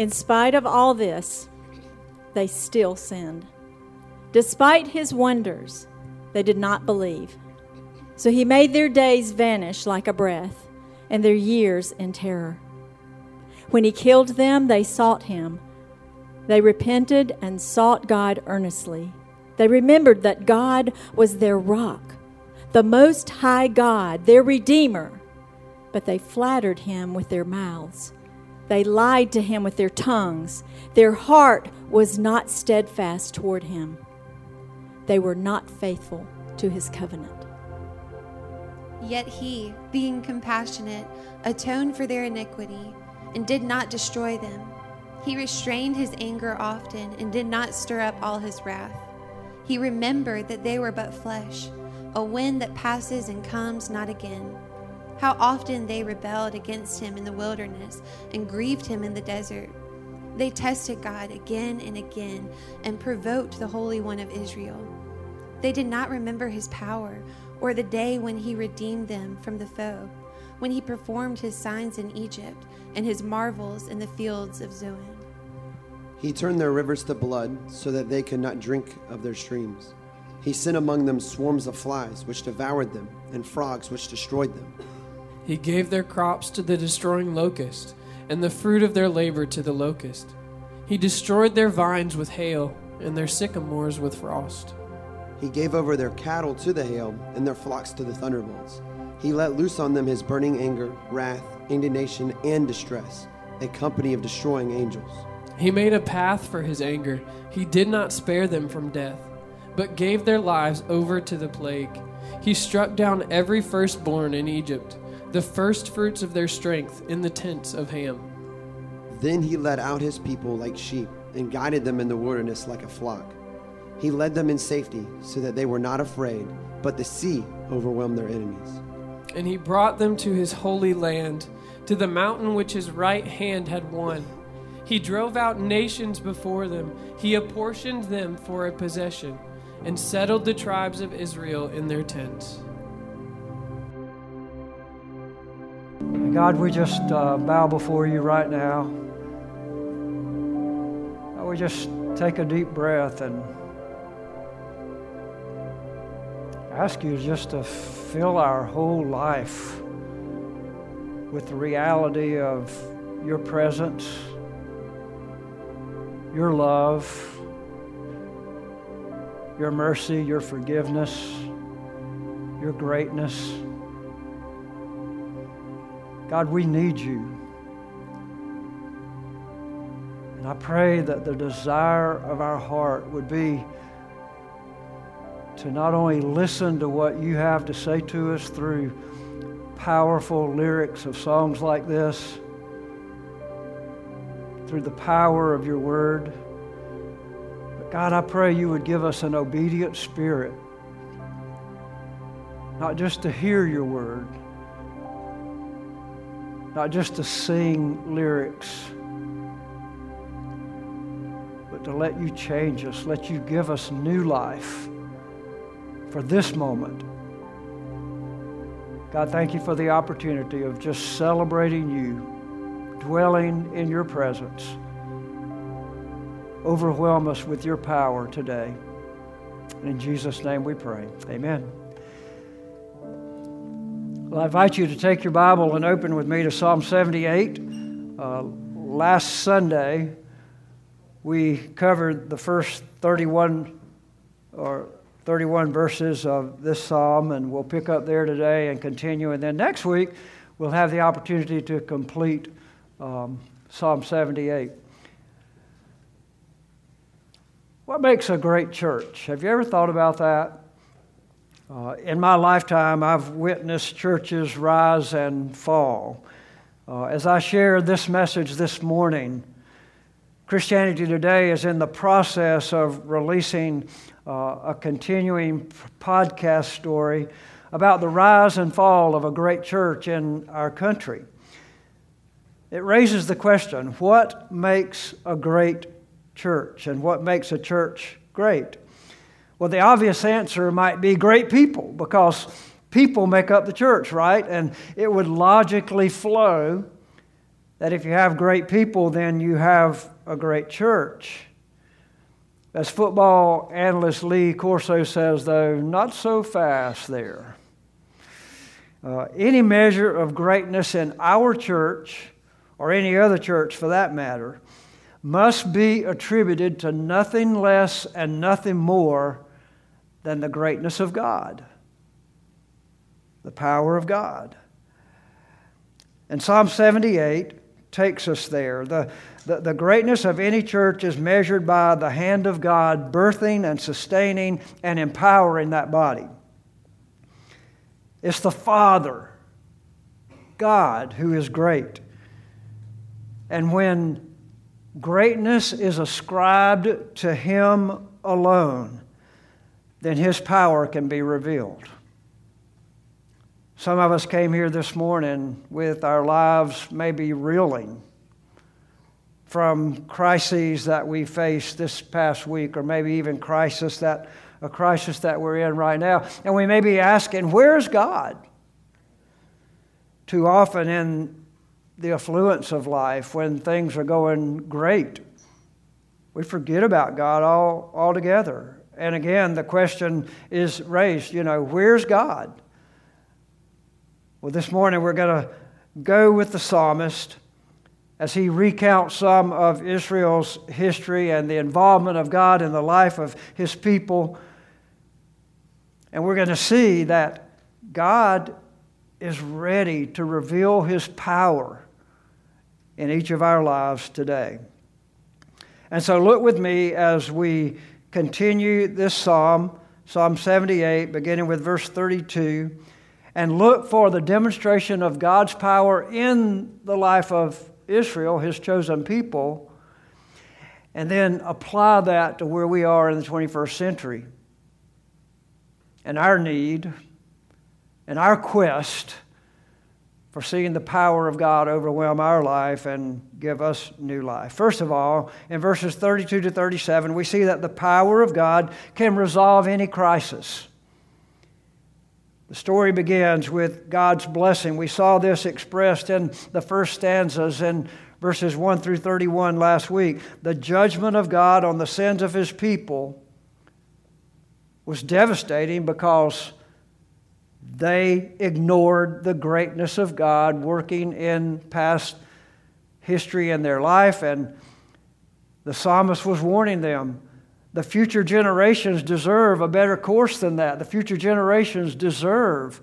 In spite of all this, they still sinned. Despite his wonders, they did not believe. So he made their days vanish like a breath, and their years in terror. When he killed them, they sought him. They repented and sought God earnestly. They remembered that God was their rock, the Most High God, their Redeemer. But they flattered him with their mouths. They lied to him with their tongues. Their heart was not steadfast toward him. They were not faithful to his covenant. Yet he, being compassionate, atoned for their iniquity and did not destroy them. He restrained his anger often and did not stir up all his wrath. He remembered that they were but flesh, a wind that passes and comes not again. How often they rebelled against him in the wilderness and grieved him in the desert. They tested God again and again and provoked the Holy One of Israel. They did not remember his power or the day when he redeemed them from the foe, when he performed his signs in Egypt and his marvels in the fields of Zoan. He turned their rivers to blood so that they could not drink of their streams. He sent among them swarms of flies, which devoured them, and frogs, which destroyed them. He gave their crops to the destroying locust, and the fruit of their labor to the locust. He destroyed their vines with hail, and their sycamores with frost. He gave over their cattle to the hail, and their flocks to the thunderbolts. He let loose on them his burning anger, wrath, indignation, and distress, a company of destroying angels. He made a path for his anger. He did not spare them from death, but gave their lives over to the plague. He struck down every firstborn in Egypt, the firstfruits of their strength in the tents of Ham. Then he led out his people like sheep and guided them in the wilderness like a flock. He led them in safety so that they were not afraid, but the sea overwhelmed their enemies. And he brought them to his holy land, to the mountain which his right hand had won. He drove out nations before them. He apportioned them for a possession and settled the tribes of Israel in their tents. God, we just uh, bow before you right now. We just take a deep breath and ask you just to fill our whole life with the reality of your presence, your love, your mercy, your forgiveness, your greatness. God, we need you. And I pray that the desire of our heart would be to not only listen to what you have to say to us through powerful lyrics of songs like this, through the power of your word. But God, I pray you would give us an obedient spirit, not just to hear your word, not just to sing lyrics, but to let you change us, let you give us new life for this moment. God, thank you for the opportunity of just celebrating you, dwelling in your presence. Overwhelm us with your power today. In Jesus' name we pray. Amen. Well, I invite you to take your Bible and open with me to Psalm 78. Uh, last Sunday, we covered the first 31 or 31 verses of this psalm, and we'll pick up there today and continue. And then next week, we'll have the opportunity to complete um, Psalm 78. What makes a great church? Have you ever thought about that? Uh, in my lifetime, I've witnessed churches rise and fall. Uh, as I share this message this morning, Christianity Today is in the process of releasing uh, a continuing podcast story about the rise and fall of a great church in our country. It raises the question what makes a great church and what makes a church great? Well, the obvious answer might be great people because people make up the church, right? And it would logically flow that if you have great people, then you have a great church. As football analyst Lee Corso says, though, not so fast there. Uh, any measure of greatness in our church, or any other church for that matter, must be attributed to nothing less and nothing more than the greatness of God, the power of God. And Psalm 78 takes us there. The, the, the, greatness of any church is measured by the hand of God birthing and sustaining and empowering that body. It's the Father, God, who is great. And when greatness is ascribed to Him alone, then His power can be revealed. Some of us came here this morning with our lives maybe reeling from crises that we faced this past week, or maybe even crisis that a crisis that we're in right now. And we may be asking, where's God? Too often in the affluence of life, when things are going great, we forget about God all altogether. And again, the question is raised, you know, where's God? Well, this morning we're going to go with the psalmist as he recounts some of Israel's history and the involvement of God in the life of his people. And we're going to see that God is ready to reveal his power in each of our lives today. And so look with me as we continue this psalm, Psalm 78, beginning with verse 32, and look for the demonstration of God's power in the life of Israel, his chosen people, and then apply that to where we are in the 21st century. And our need and our quest for seeing the power of God overwhelm our life and give us new life. First of all, in verses 32 to 37, we see that the power of God can resolve any crisis. The story begins with God's blessing. We saw this expressed in the first stanzas in verses 1 through 31 last week. The judgment of God on the sins of his people was devastating because they ignored the greatness of God working in past history in their life, and the psalmist was warning them the future generations deserve a better course than that. The future generations deserve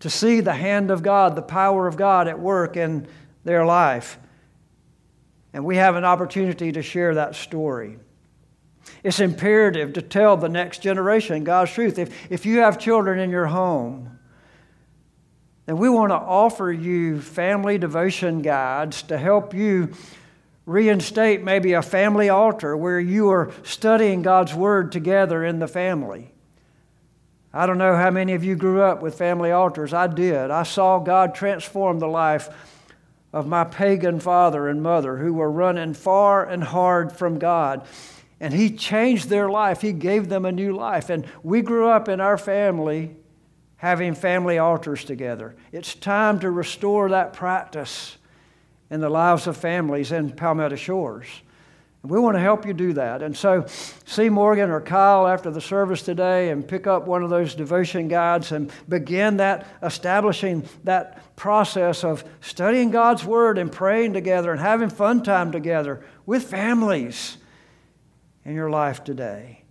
to see the hand of God, the power of God at work in their life. And we have an opportunity to share that story. It's imperative to tell the next generation God's truth. If, if you have children in your home, then we want to offer you family devotion guides to help you reinstate maybe a family altar where you are studying God's Word together in the family. I don't know how many of you grew up with family altars. I did. I saw God transform the life of my pagan father and mother who were running far and hard from God and He changed their life. He gave them a new life. And we grew up in our family having family altars together. It's time to restore that practice in the lives of families in Palmetto Shores. And we want to help you do that. And so, see Morgan or Kyle after the service today and pick up one of those devotion guides and begin that establishing that process of studying God's Word and praying together and having fun time together with families in your life today.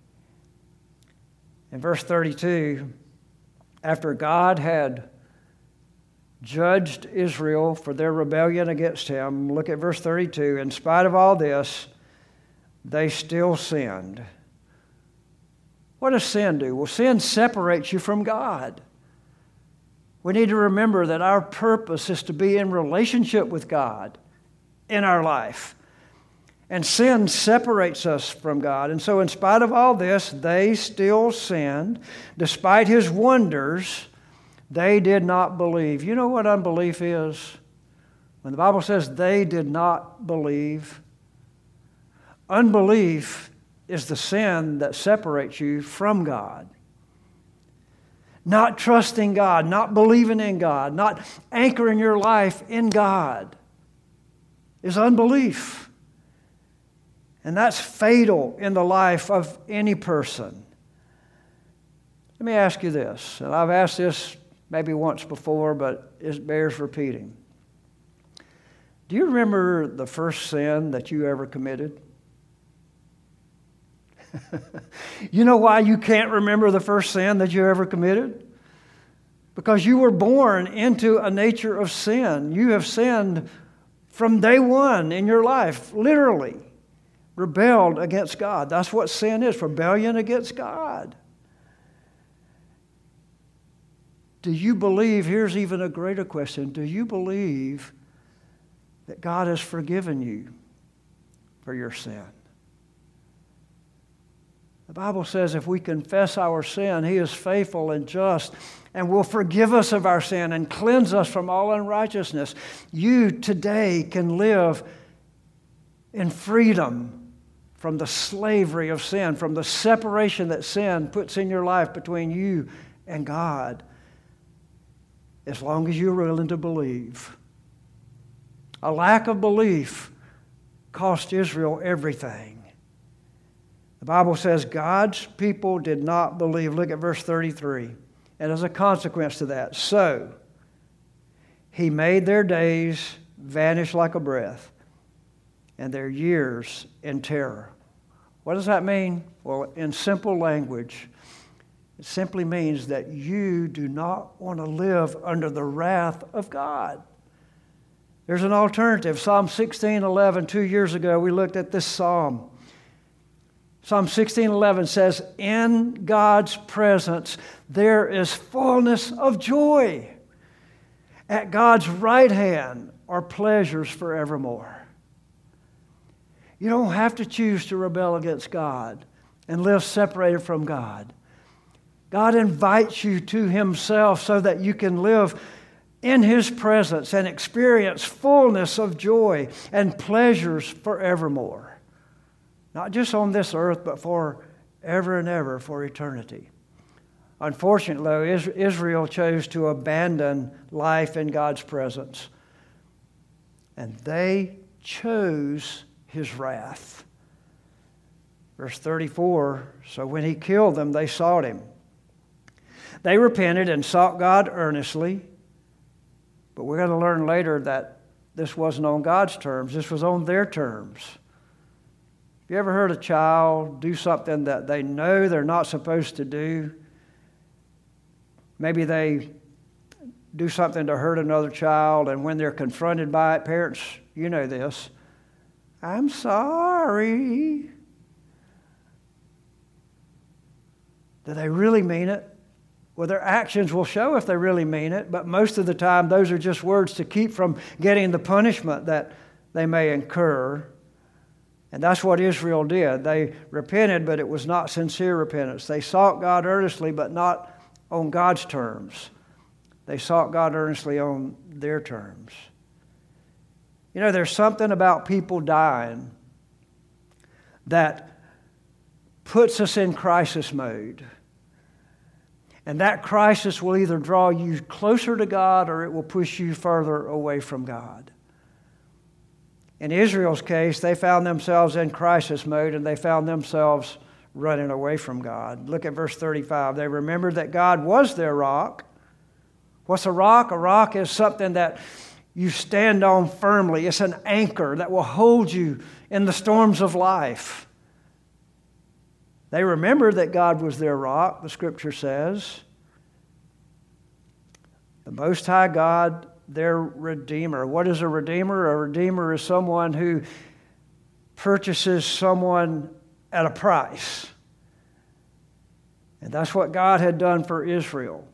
In verse 32, after God had judged Israel for their rebellion against him, look at verse 32. In spite of all this, they still sinned. What does sin do? Well, sin separates you from God. We need to remember that our purpose is to be in relationship with God in our life. And sin separates us from God. And so, in spite of all this, they still sinned. Despite his wonders, they did not believe. You know what unbelief is? When the Bible says they did not believe, unbelief is the sin that separates you from God. Not trusting God, not believing in God, not anchoring your life in God is unbelief. And that's fatal in the life of any person. Let me ask you this, and I've asked this maybe once before, but it bears repeating. Do you remember the first sin that you ever committed? you know why you can't remember the first sin that you ever committed? Because you were born into a nature of sin. You have sinned from day one in your life, literally, rebelled against God. That's what sin is rebellion against God. Do you believe? Here's even a greater question Do you believe that God has forgiven you for your sin? The Bible says if we confess our sin, He is faithful and just and will forgive us of our sin and cleanse us from all unrighteousness. You today can live in freedom from the slavery of sin, from the separation that sin puts in your life between you and God, as long as you're willing to believe. A lack of belief cost Israel everything. The Bible says God's people did not believe. Look at verse 33. And as a consequence to that, so he made their days vanish like a breath and their years in terror. What does that mean? Well, in simple language, it simply means that you do not want to live under the wrath of God. There's an alternative. Psalm 16 11, two years ago, we looked at this psalm. Psalm 16:11 says, "In God's presence there is fullness of joy. At God's right hand are pleasures forevermore." You don't have to choose to rebel against God and live separated from God. God invites you to Himself so that you can live in His presence and experience fullness of joy and pleasures forevermore not just on this earth, but for ever and ever, for eternity. Unfortunately, Israel chose to abandon life in God's presence, and they chose his wrath. Verse 34 So when he killed them, they sought him. They repented and sought God earnestly, but we're going to learn later that this wasn't on God's terms, this was on their terms. Have You ever heard a child do something that they know they're not supposed to do? Maybe they do something to hurt another child, and when they're confronted by it, parents, you know this, I'm sorry. Do they really mean it? Well, their actions will show if they really mean it, but most of the time, those are just words to keep from getting the punishment that they may incur. And that's what Israel did. They repented, but it was not sincere repentance. They sought God earnestly, but not on God's terms. They sought God earnestly on their terms. You know, there's something about people dying that puts us in crisis mode. And that crisis will either draw you closer to God or it will push you further away from God. In Israel's case, they found themselves in crisis mode and they found themselves running away from God. Look at verse 35. They remembered that God was their rock. What's a rock? A rock is something that you stand on firmly, it's an anchor that will hold you in the storms of life. They remembered that God was their rock, the scripture says. The Most High God their redeemer. What is a redeemer? A redeemer is someone who purchases someone at a price. And that's what God had done for Israel.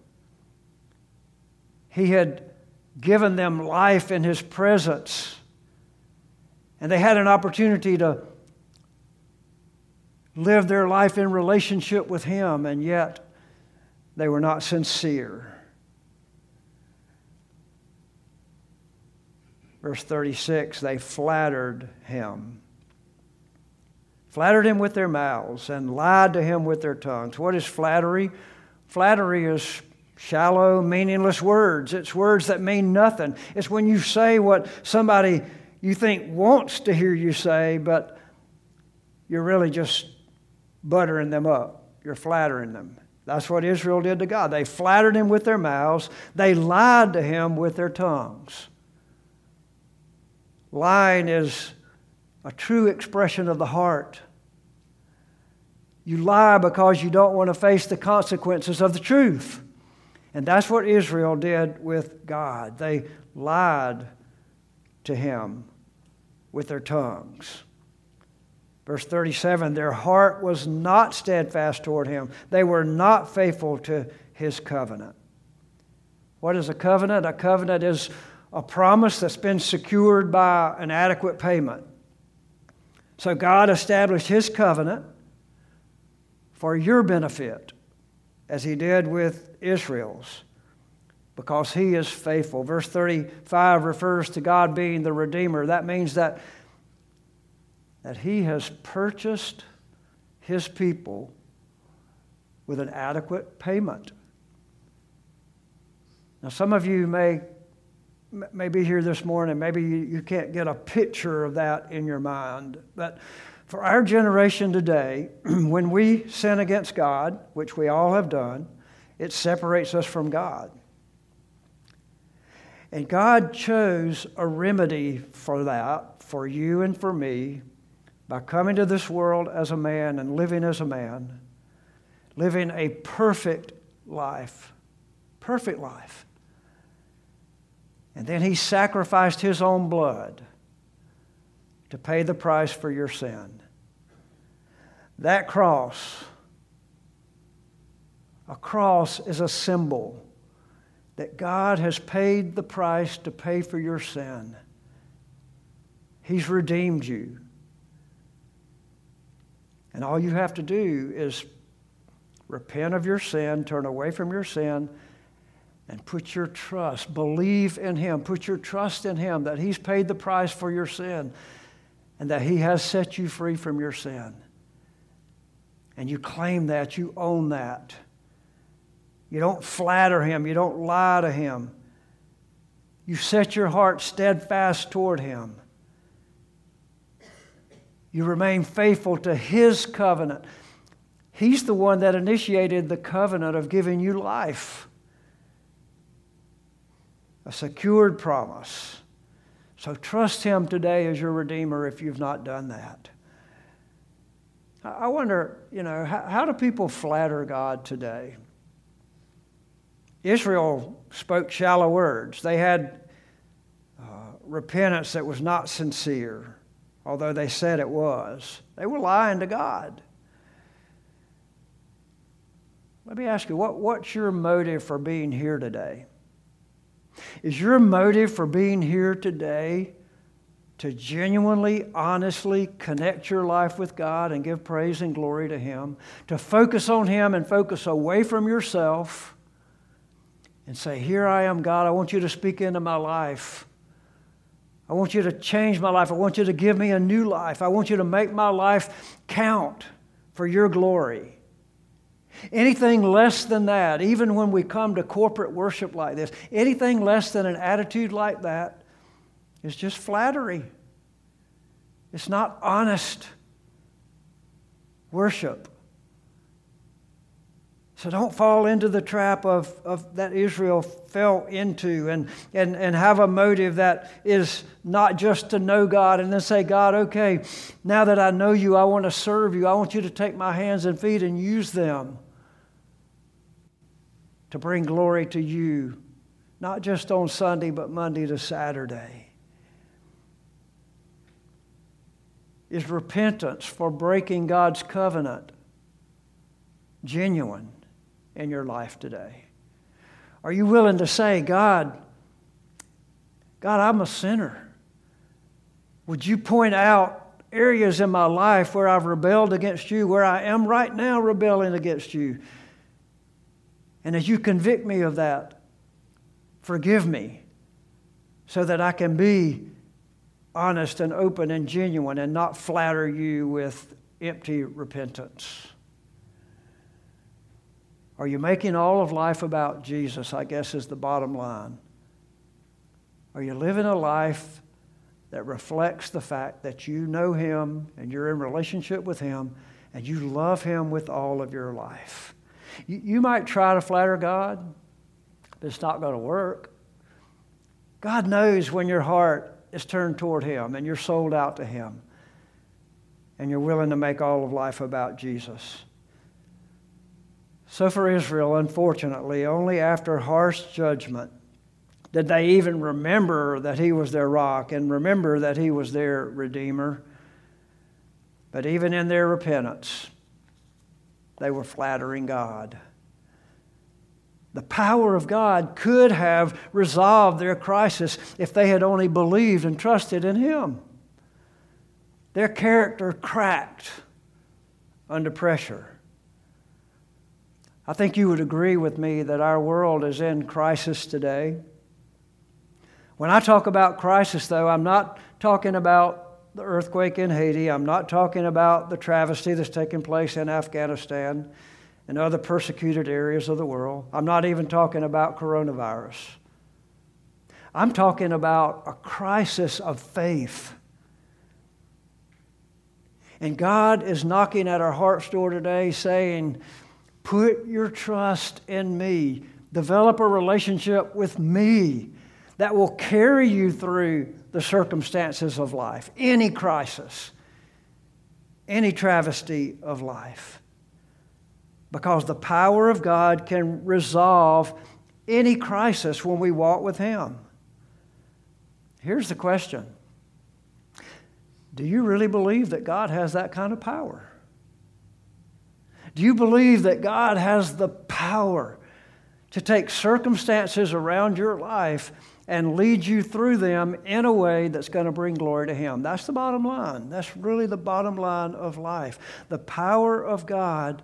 He had given them life in His presence. And they had an opportunity to live their life in relationship with Him, and yet they were not sincere. Verse 36 they flattered him. Flattered him with their mouths and lied to him with their tongues. What is flattery? Flattery is shallow, meaningless words. It's words that mean nothing. It's when you say what somebody you think wants to hear you say, but you're really just buttering them up. You're flattering them. That's what Israel did to God. They flattered him with their mouths, they lied to him with their tongues. Lying is a true expression of the heart. You lie because you don't want to face the consequences of the truth. And that's what Israel did with God. They lied to him with their tongues. Verse 37 their heart was not steadfast toward him, they were not faithful to his covenant. What is a covenant? A covenant is a promise that's been secured by an adequate payment. So God established his covenant for your benefit, as he did with Israel's, because he is faithful. Verse 35 refers to God being the Redeemer. That means that, that he has purchased his people with an adequate payment. Now, some of you may may be here this morning, maybe you, you can't get a picture of that in your mind. But for our generation today, when we sin against God, which we all have done, it separates us from God. And God chose a remedy for that, for you and for me, by coming to this world as a man and living as a man, living a perfect life. Perfect life. And then he sacrificed his own blood to pay the price for your sin. That cross, a cross is a symbol that God has paid the price to pay for your sin. He's redeemed you. And all you have to do is repent of your sin, turn away from your sin, and put your trust, believe in Him, put your trust in Him that He's paid the price for your sin and that He has set you free from your sin. And you claim that, you own that. You don't flatter Him, you don't lie to Him. You set your heart steadfast toward Him. You remain faithful to His covenant. He's the one that initiated the covenant of giving you life a secured promise. So trust Him today as your Redeemer if you've not done that. I wonder, you know, how, how do people flatter God today? Israel spoke shallow words. They had uh, repentance that was not sincere, although they said it was. They were lying to God. Let me ask you, what, what's your motive for being here today? Is your motive for being here today to genuinely, honestly connect your life with God and give praise and glory to Him? To focus on Him and focus away from yourself and say, Here I am, God, I want you to speak into my life. I want you to change my life. I want you to give me a new life. I want you to make my life count for your glory. Anything less than that, even when we come to corporate worship like this, anything less than an attitude like that is just flattery. It's not honest worship. So don't fall into the trap of, of that Israel fell into and, and, and have a motive that is not just to know God and then say, God, okay, now that I know you, I want to serve you. I want you to take my hands and feet and use them to bring glory to you, not just on Sunday, but Monday to Saturday. Is repentance for breaking God's covenant genuine in your life today? Are you willing to say, God, God, I'm a sinner? Would you point out areas in my life where I've rebelled against you, where I am right now rebelling against you? And as you convict me of that, forgive me so that I can be honest and open and genuine and not flatter you with empty repentance. Are you making all of life about Jesus? I guess is the bottom line. Are you living a life that reflects the fact that you know Him and you're in relationship with Him and you love Him with all of your life. You, might try to flatter God, but it's not going to work. God knows when your heart is turned toward Him and you're sold out to Him and you're willing to make all of life about Jesus. So, for Israel, unfortunately, only after harsh judgment did they even remember that He was their rock and remember that He was their Redeemer. But even in their repentance, they were flattering God. The power of God could have resolved their crisis if they had only believed and trusted in Him. Their character cracked under pressure. I think you would agree with me that our world is in crisis today. When I talk about crisis, though, I'm not talking about the earthquake in Haiti. I'm not talking about the travesty that's taking place in Afghanistan and other persecuted areas of the world. I'm not even talking about coronavirus. I'm talking about a crisis of faith. And God is knocking at our heart's door today saying, Put your trust in me. Develop a relationship with me that will carry you through the circumstances of life, any crisis, any travesty of life. Because the power of God can resolve any crisis when we walk with Him. Here's the question Do you really believe that God has that kind of power? Do you believe that God has the power to take circumstances around your life and lead you through them in a way that's going to bring glory to Him. That's the bottom line. That's really the bottom line of life. The power of God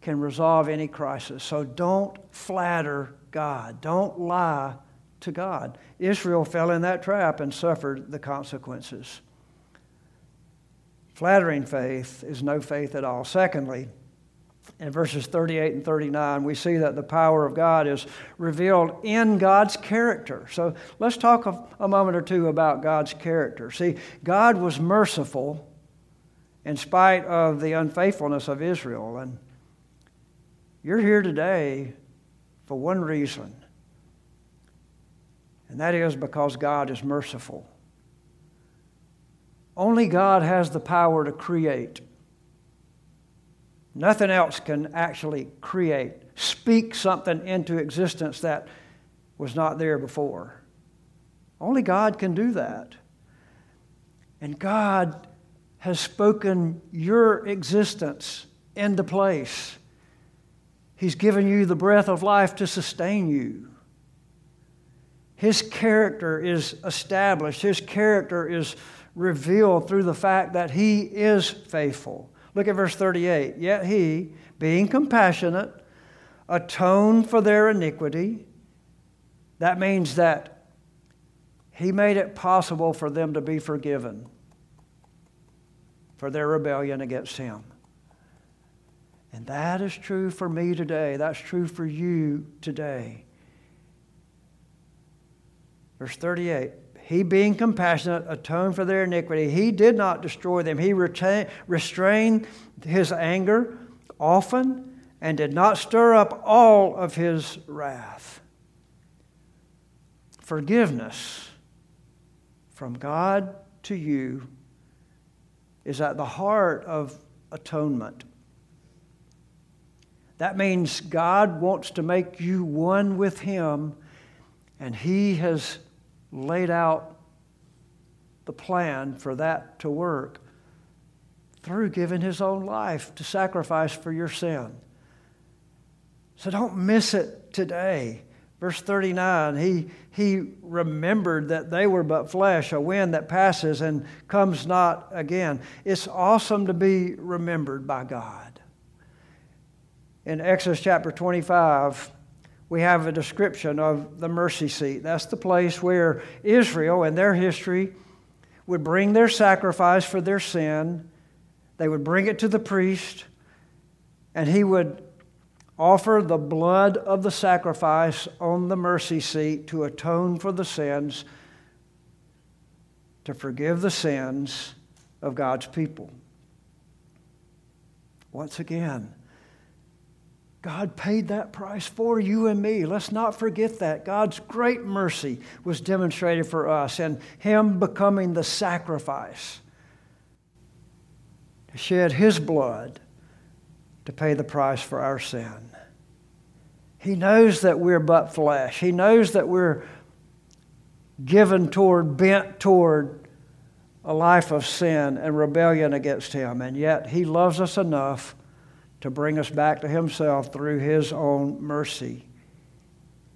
can resolve any crisis. So don't flatter God, don't lie to God. Israel fell in that trap and suffered the consequences. Flattering faith is no faith at all. Secondly, in verses 38 and 39, we see that the power of God is revealed in God's character. So let's talk a, a, moment or two about God's character. See, God was merciful in spite of the unfaithfulness of Israel. And you're here today for one reason, and that is because God is merciful. Only God has the power to create. Nothing else can actually create, speak something into existence that was not there before. Only God can do that. And God has spoken your existence into place. He's given you the breath of life to sustain you. His character is established, His character is revealed through the fact that He is faithful. Look at verse 38. Yet he, being compassionate, atoned for their iniquity. That means that he made it possible for them to be forgiven for their rebellion against him. And that is true for me today. That's true for you today. Verse 38 he, being compassionate, atoned for their iniquity. He did not destroy them. He restrained his anger often and did not stir up all of his wrath. Forgiveness from God to you is at the heart of atonement. That means God wants to make you one with Him, and He has laid out the plan for that to work through giving his own life to sacrifice for your sin. So don't miss it today. Verse 39, he, he remembered that they were but flesh, a wind that passes and comes not again. It's awesome to be remembered by God. In Exodus chapter 25, we have a description of the mercy seat. That's the place where Israel, in their history, would bring their sacrifice for their sin. They would bring it to the priest, and he would offer the blood of the sacrifice on the mercy seat to atone for the sins, to forgive the sins of God's people. Once again, God paid that price for you and me. Let's not forget that. God's great mercy was demonstrated for us, and Him becoming the sacrifice to shed His blood to pay the price for our sin. He knows that we're but flesh. He knows that we're given toward, bent toward a life of sin and rebellion against Him. And yet, He loves us enough to bring us back to Himself through His own mercy.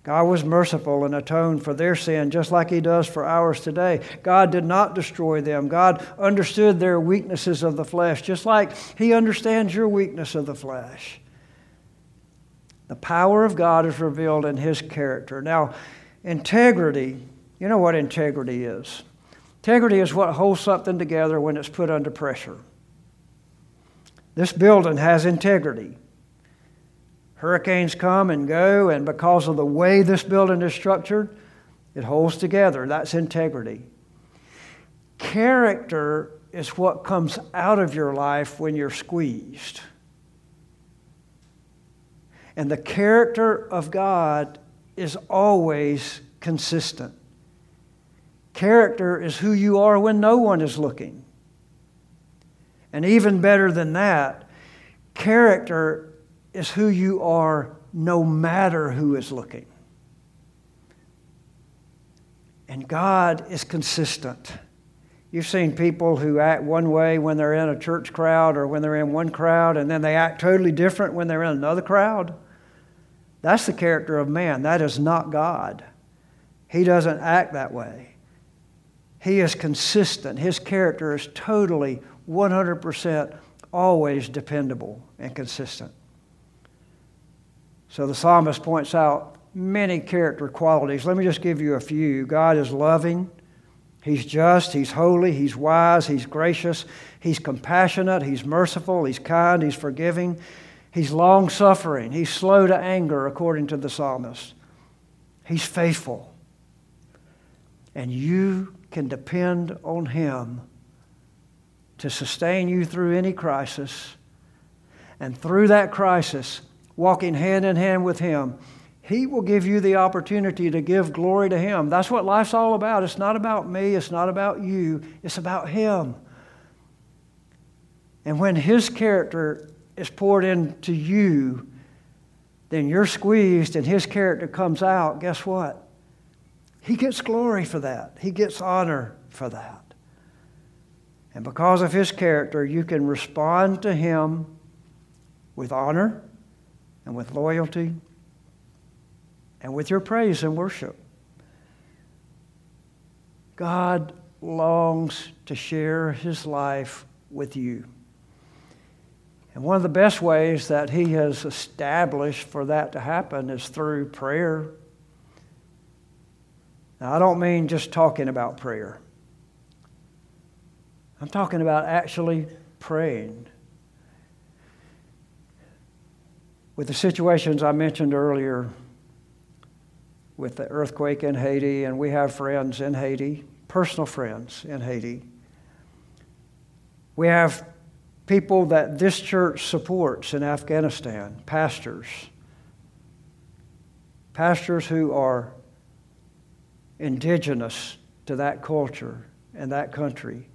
God was merciful and atoned for their sin just like He does for ours today. God did not destroy them. God understood their weaknesses of the flesh just like He understands your weakness of the flesh. The power of God is revealed in His character. Now, integrity, you know what integrity is? Integrity is what holds something together when it's put under pressure. This building has integrity. Hurricanes come and go, and because of the way this building is structured, it holds together. That's integrity. Character is what comes out of your life when you're squeezed. And the character of God is always consistent. Character is who you are when no one is looking. And even better than that, character is who you are no matter who is looking. And God is consistent. You've seen people who act one way when they're in a church crowd or when they're in one crowd, and then they act totally different when they're in another crowd. That's the character of man. That is not God. He doesn't act that way. He is consistent. His character is totally 100% always dependable and consistent. So the psalmist points out many character qualities. Let me just give you a few. God is loving, He's just, He's holy, He's wise, He's gracious, He's compassionate, He's merciful, He's kind, He's forgiving, He's long suffering, He's slow to anger, according to the psalmist. He's faithful. And you can depend on Him to sustain you through any crisis. And through that crisis, walking hand in hand with Him, He will give you the opportunity to give glory to Him. That's what life's all about. It's not about me, it's not about you, it's about Him. And when His character is poured into you, then you're squeezed and His character comes out. Guess what? He gets glory for that, He gets honor for that. And because of his character, you can respond to him with honor and with loyalty and with your praise and worship. God longs to share his life with you. And one of the best ways that he has established for that to happen is through prayer. Now, I don't mean just talking about prayer. I'm talking about actually praying. With the situations I mentioned earlier, with the earthquake in Haiti, and we have friends in Haiti, personal friends in Haiti. We have people that this church supports in Afghanistan, pastors. Pastors who are indigenous to that culture and that country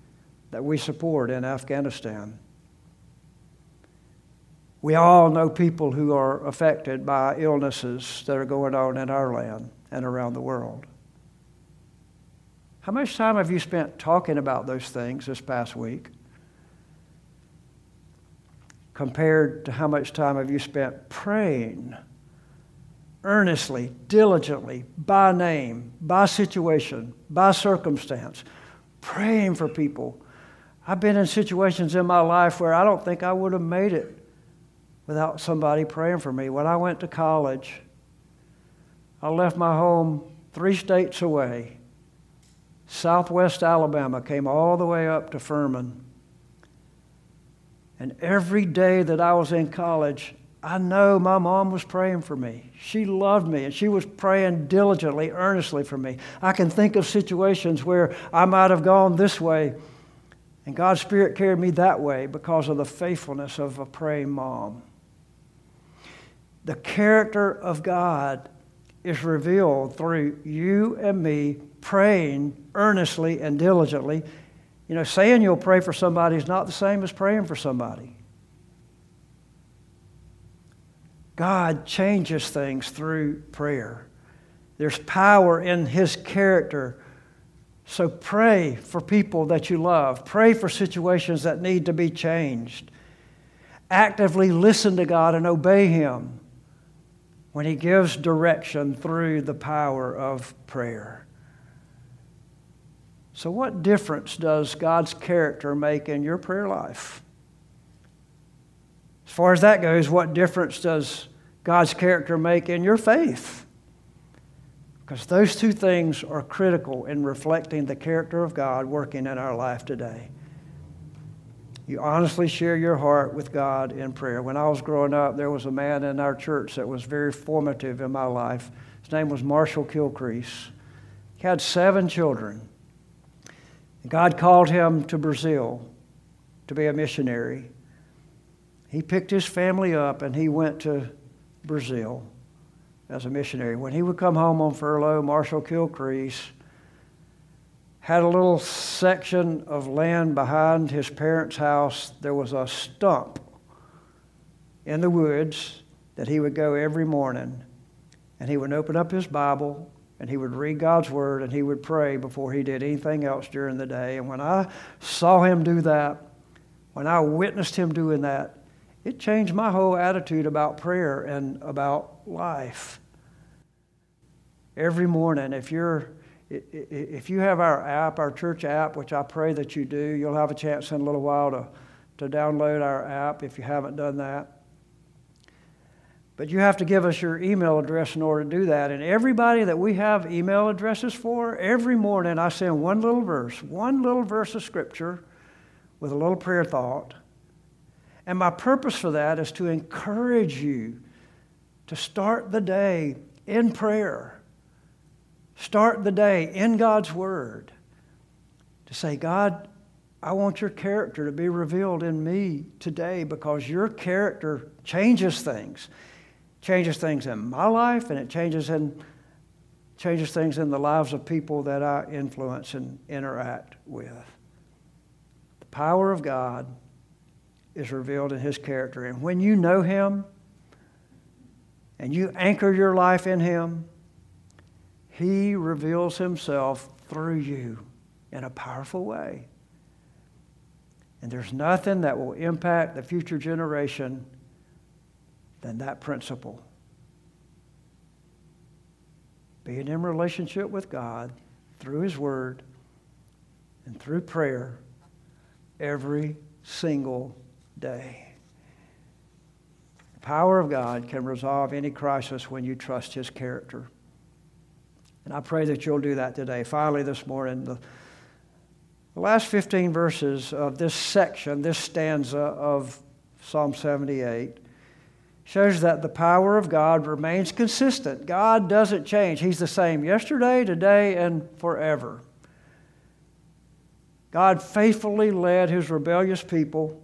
that we support in Afghanistan. We all know people who are affected by illnesses that are going on in our land and around the world. How much time have you spent talking about those things this past week? Compared to how much time have you spent praying earnestly, diligently, by name, by situation, by circumstance, praying for people I've been in situations in my life where I don't think I would have made it without somebody praying for me. When I went to college, I left my home three states away. Southwest Alabama came all the way up to Furman. And every day that I was in college, I know my mom was praying for me. She loved me and she was praying diligently, earnestly for me. I can think of situations where I might have gone this way and God's Spirit carried me that way because of the faithfulness of a praying mom. The character of God is revealed through you and me praying earnestly and diligently. You know, saying you'll pray for somebody is not the same as praying for somebody. God changes things through prayer. There's power in His character. So pray for people that you love. Pray for situations that need to be changed. Actively listen to God and obey Him when He gives direction through the power of prayer. So, what difference does God's character make in your prayer life? As far as that goes, what difference does God's character make in your faith? Because those two things are critical in reflecting the character of God working in our life today. You honestly share your heart with God in prayer. When I was growing up, there was a man in our church that was very formative in my life. His name was Marshall Kilcrease. He had seven children. God called him to Brazil to be a missionary. He picked his family up and he went to Brazil as a missionary. When he would come home on furlough, Marshall Kilcrease had a little section of land behind his parents' house. There was a stump in the woods that he would go every morning and he would open up his Bible and he would read God's Word and he would pray before he did anything else during the day. And when I saw him do that, when I witnessed him doing that, it changed my whole attitude about prayer and about life. Every morning, if you're if you have our app, our church app, which I pray that you do, you'll have a chance in a little while to, to download our app if you haven't done that. But you have to give us your email address in order to do that. And everybody that we have email addresses for, every morning I send one little verse, one little verse of scripture with a little prayer thought. And my purpose for that is to encourage you to start the day in prayer. Start the day in God's Word. To say, God, I want your character to be revealed in me today because your character changes things changes things in my life and it changes in changes things in the lives of people that I influence and interact with. The power of God is revealed in his character. And when you know him and you anchor your life in him, he reveals himself through you in a powerful way. And there's nothing that will impact the future generation than that principle. Being in relationship with God through His Word and through prayer every single day. The power of God can resolve any crisis when you trust His character. And I pray that you'll do that today. Finally, this morning, the, the last 15 verses of this section, this stanza of Psalm 78, shows that the power of God remains consistent. God doesn't change, He's the same yesterday, today, and forever. God faithfully led His rebellious people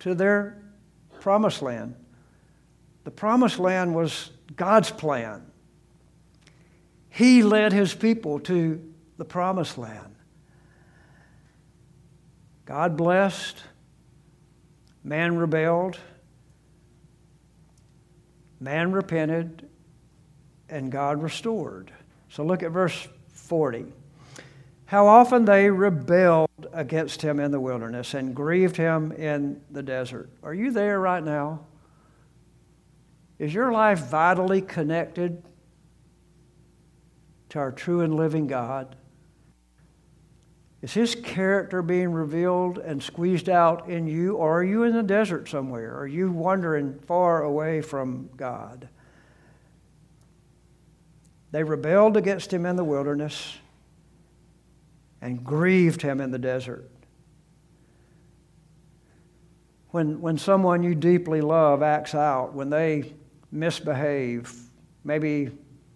to their promised land. The promised land was God's plan. He led His people to the promised land. God blessed, man rebelled. Man repented, and God restored. So look at verse 40. How often they rebelled against him in the wilderness and grieved him in the desert. Are you there right now? Is your life vitally connected to our true and living God? Is his character being revealed and squeezed out in you, or are you in the desert somewhere? Are you wandering far away from God? They rebelled against him in the wilderness and grieved him in the desert. when, when someone you deeply love acts out, when they misbehave, maybe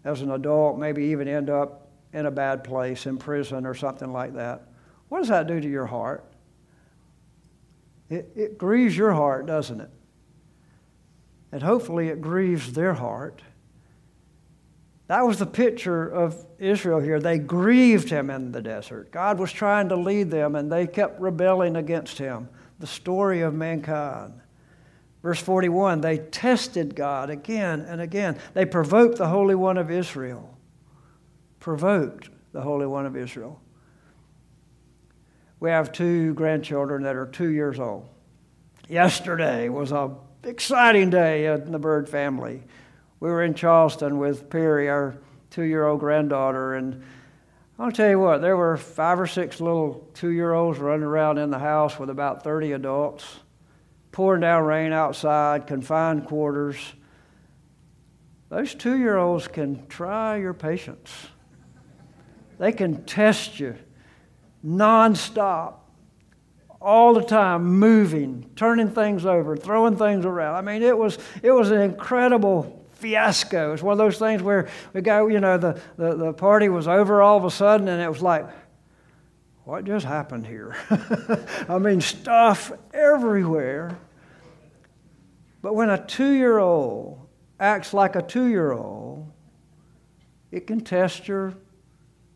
as an adult, maybe even end up in a bad place, in prison or something like that, what does that do to your heart? It, it grieves your heart, doesn't it? And hopefully it grieves their heart. That was the picture of Israel here. They grieved him in the desert. God was trying to lead them, and they kept rebelling against him. The story of mankind. Verse 41 they tested God again and again. They provoked the Holy One of Israel. Provoked the Holy One of Israel. We have two grandchildren that are two years old. Yesterday was a exciting day in the Bird family we were in Charleston with Perry, our two year old granddaughter, and I'll tell you what, there were five or six little two year olds running around in the house with about 30 adults, pouring down rain outside, confined quarters. Those two year olds can try your patience. They can test you nonstop, all the time, moving, turning things over, throwing things around. I mean, it was, it was an incredible fiasco. It's one of those things where we go, you know, the, the, the party was over all of a sudden, and it was like, what just happened here? I mean, stuff everywhere. But when a two year old acts like a two year old, it can test your,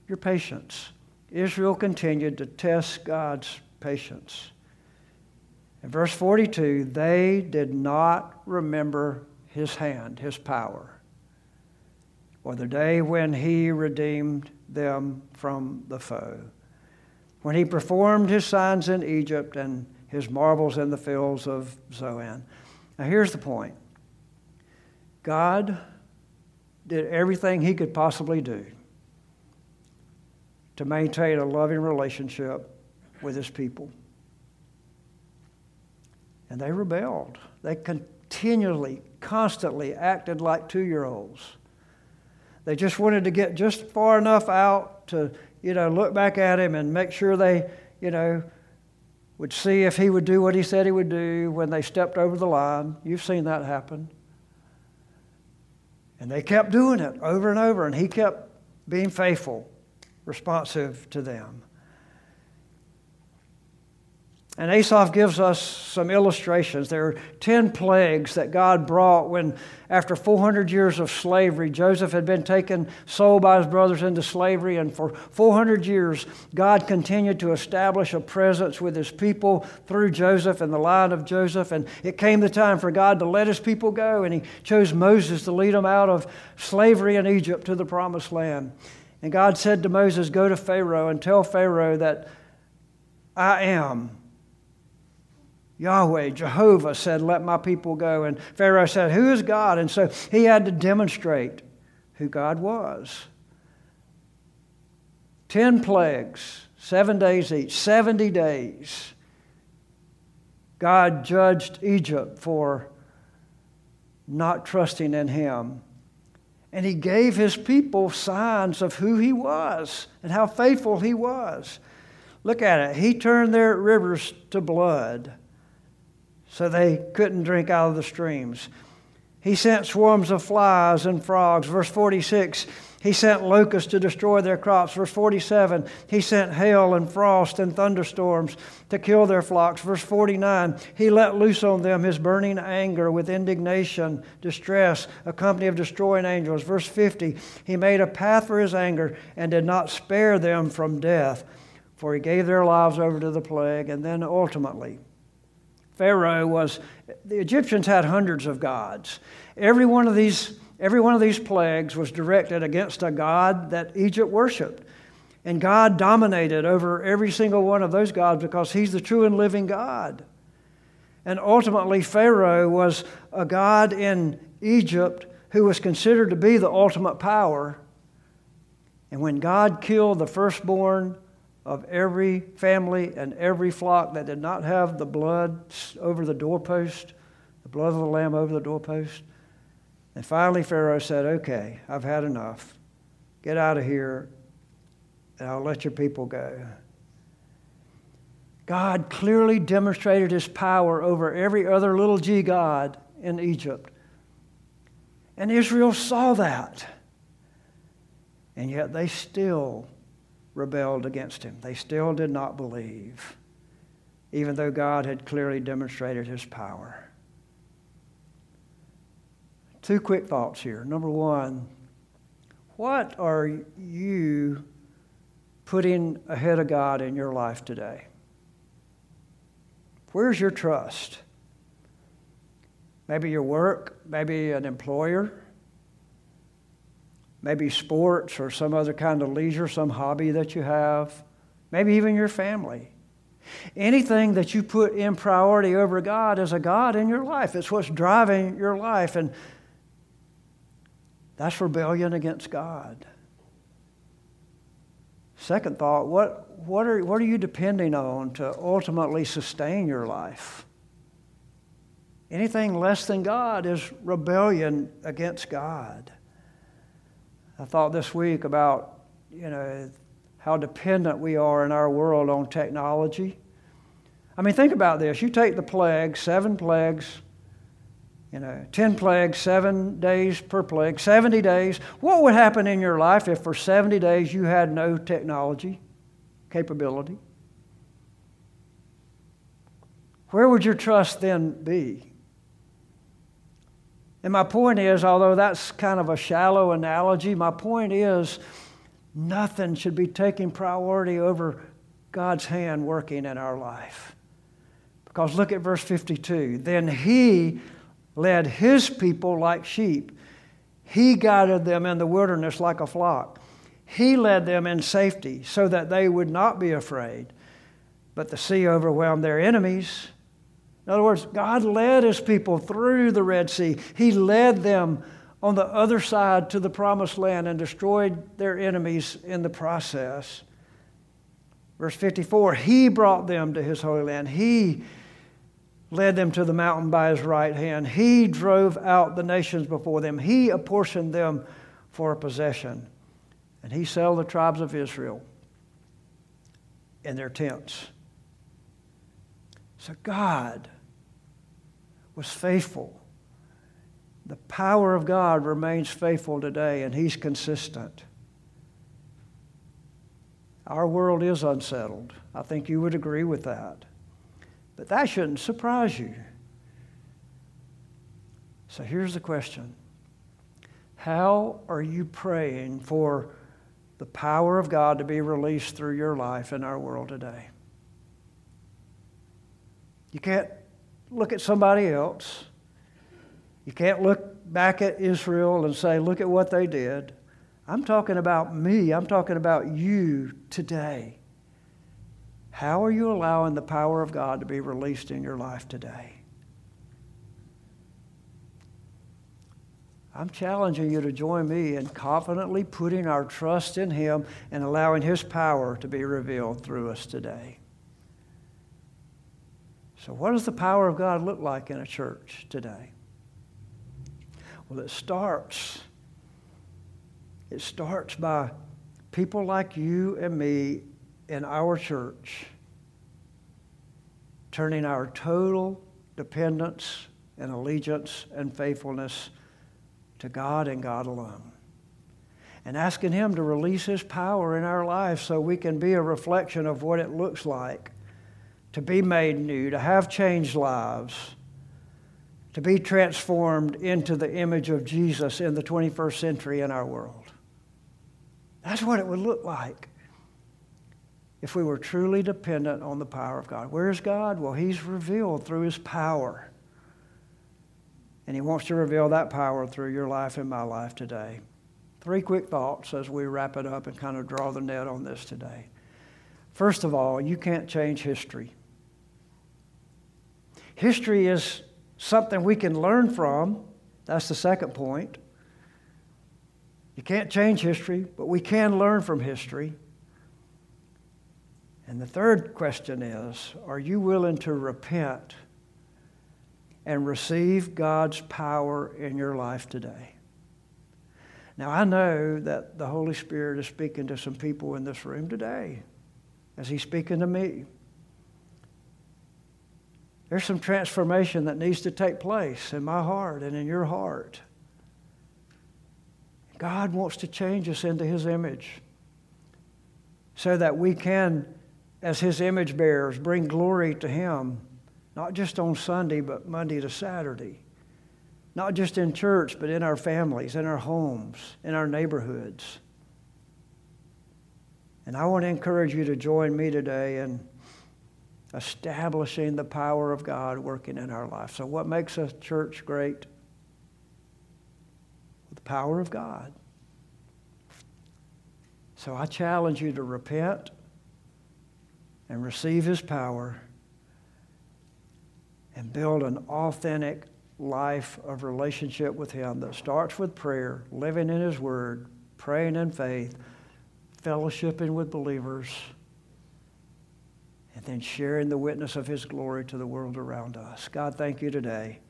your patience. Israel continued to test God's patience. In verse 42, they did not remember his hand, his power, or the day when he redeemed them from the foe, when he performed his signs in Egypt and his marvels in the fields of Zoan. Now, here's the point God did everything he could possibly do to maintain a loving relationship with his people. And they rebelled. They continually constantly acted like two year olds. They just wanted to get just far enough out to, you know, look back at him and make sure they, you know, would see if he would do what he said he would do when they stepped over the line. You've seen that happen. And they kept doing it over and over, and he kept being faithful, responsive to them. And Asaph gives us some illustrations. There are 10 plagues that God brought when, after 400 years of slavery, Joseph had been taken, sold by his brothers into slavery. And for 400 years, God continued to establish a presence with his people through Joseph and the line of Joseph. And it came the time for God to let his people go. And he chose Moses to lead them out of slavery in Egypt to the promised land. And God said to Moses, Go to Pharaoh and tell Pharaoh that I am Yahweh, Jehovah said, Let my people go. And Pharaoh said, Who is God? And so he had to demonstrate who God was. Ten plagues, seven days each, 70 days. God judged Egypt for not trusting in him. And he gave his people signs of who he was and how faithful he was. Look at it. He turned their rivers to blood so they couldn't drink out of the streams. He sent swarms of flies and frogs. Verse 46, he sent locusts to destroy their crops. Verse 47, he sent hail and frost and thunderstorms to kill their flocks. Verse 49, he let loose on them his burning anger with indignation, distress, a company of destroying angels. Verse 50, he made a path for his anger and did not spare them from death, for he gave their lives over to the plague. And then ultimately, Pharaoh was, the Egyptians had hundreds of gods. Every one of these, every one of these plagues was directed against a god that Egypt worshiped. And God dominated over every single one of those gods because he's the true and living God. And ultimately, Pharaoh was a god in Egypt who was considered to be the ultimate power. And when God killed the firstborn of every family and every flock that did not have the blood over the doorpost, the blood of the lamb over the doorpost. And finally, Pharaoh said, Okay, I've had enough. Get out of here, and I'll let your people go. God clearly demonstrated his power over every other little g god in Egypt. And Israel saw that. And yet they still rebelled against him. They still did not believe, even though God had clearly demonstrated his power. Two quick thoughts here. Number one, what are you putting ahead of God in your life today? Where's your trust? Maybe your work, maybe an employer, maybe sports or some other kind of leisure, some hobby that you have, maybe even your family. Anything that you put in priority over God is a God in your life. It's what's driving your life. And that's rebellion against God. Second thought what, what, are, what are you depending on to ultimately sustain your life? Anything less than God is rebellion against God. I thought this week about, you know, how dependent we are in our world on technology. I mean, think about this. You take the plagues, seven plagues, you know, 10 plagues, seven days per plague, 70 days. What would happen in your life if for 70 days you had no technology capability? Where would your trust then be? And my point is, although that's kind of a shallow analogy, my point is nothing should be taking priority over God's hand working in our life. Because look at verse 52. Then he led his people like sheep. He guided them in the wilderness like a flock. He led them in safety so that they would not be afraid. But the sea overwhelmed their enemies. In other words, God led his people through the Red Sea. He led them on the other side to the promised land and destroyed their enemies in the process. Verse 54 He brought them to his holy land. He led them to the mountain by his right hand. He drove out the nations before them. He apportioned them for a possession. And he settled the tribes of Israel in their tents. So God was faithful. The power of God remains faithful today, and He's consistent. Our world is unsettled. I think you would agree with that. But that shouldn't surprise you. So here's the question How are you praying for the power of God to be released through your life in our world today? You can't look at somebody else. You can't look back at Israel and say, look at what they did. I'm talking about me. I'm talking about you today. How are you allowing the power of God to be released in your life today? I'm challenging you to join me in confidently putting our trust in Him and allowing His power to be revealed through us today. So, what does the power of God look like in a church today? Well, it starts. It starts by people like you and me in our church turning our total dependence and allegiance and faithfulness to God and God alone. And asking Him to release His power in our lives so we can be a reflection of what it looks like to be made new, to have changed lives, to be transformed into the image of Jesus in the 21st century in our world. That's what it would look like if we were truly dependent on the power of God. Where is God? Well, He's revealed through His power. And He wants to reveal that power through your life and my life today. Three quick thoughts as we wrap it up and kind of draw the net on this today. First of all, you can't change history. History is something we can learn from. That's the second point. You can't change history, but we can learn from history. And the third question is Are you willing to repent and receive God's power in your life today? Now, I know that the Holy Spirit is speaking to some people in this room today, as He's speaking to me. There's some transformation that needs to take place in my heart and in your heart. God wants to change us into His image so that we can, as His image bearers, bring glory to Him, not just on Sunday, but Monday to Saturday. Not just in church, but in our families, in our homes, in our neighborhoods. And I want to encourage you to join me today in establishing the power of God working in our life. So, what makes a church great? The power of God. So, I challenge you to repent and receive His power and build an authentic life of relationship with Him that starts with prayer, living in His Word, praying in faith, fellowshipping with believers, and then sharing the witness of His glory to the world around us. God, thank you today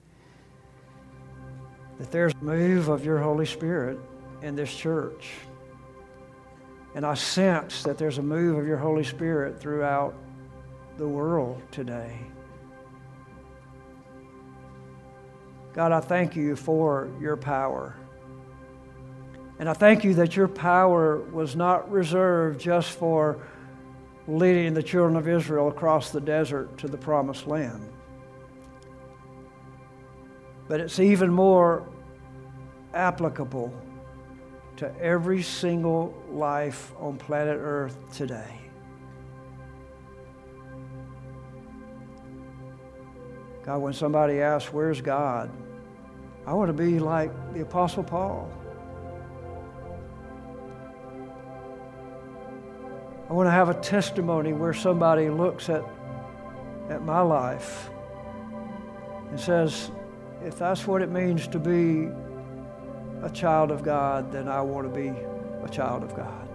that there's a move of your Holy Spirit in this church. And I sense that there's a move of your Holy Spirit throughout the world today. God, I thank you for your power. And I thank you that your power was not reserved just for leading the children of Israel across the desert to the promised land. But it's even more applicable to every single life on planet Earth today. God, when somebody asks, Where's God? I want to be like the Apostle Paul. Want to have a testimony where somebody looks at, at my life and says, if that's what it means to be a child of God, then I want to be a child of God.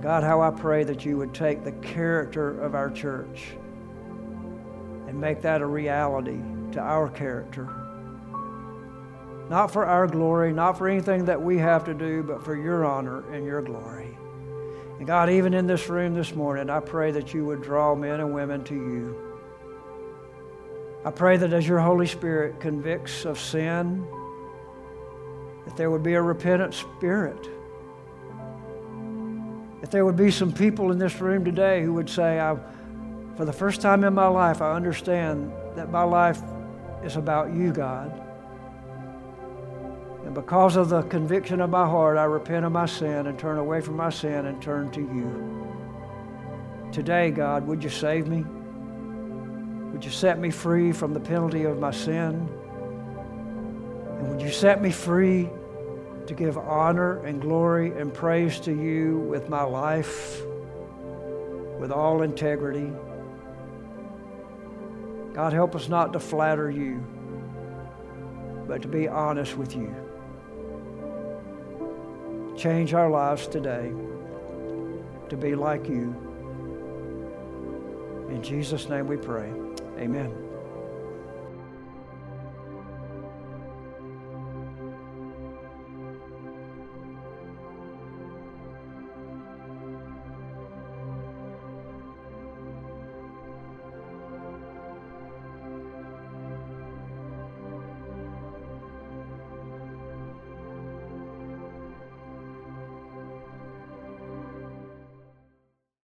God, how I pray that you would take the character of our church and make that a reality to our character. Not for our glory, not for anything that we have to do, but for your honor and your glory. And God, even in this room this morning, I pray that you would draw men and women to you. I pray that as your Holy Spirit convicts of sin, that there would be a repentant spirit. That there would be some people in this room today who would say, I, for the first time in my life, I understand that my life is about you, God. Because of the conviction of my heart, I repent of my sin and turn away from my sin and turn to you. Today, God, would you save me? Would you set me free from the penalty of my sin? And would you set me free to give honor and glory and praise to you with my life, with all integrity? God, help us not to flatter you, but to be honest with you. Change our lives today to be like you. In Jesus' name we pray. Amen.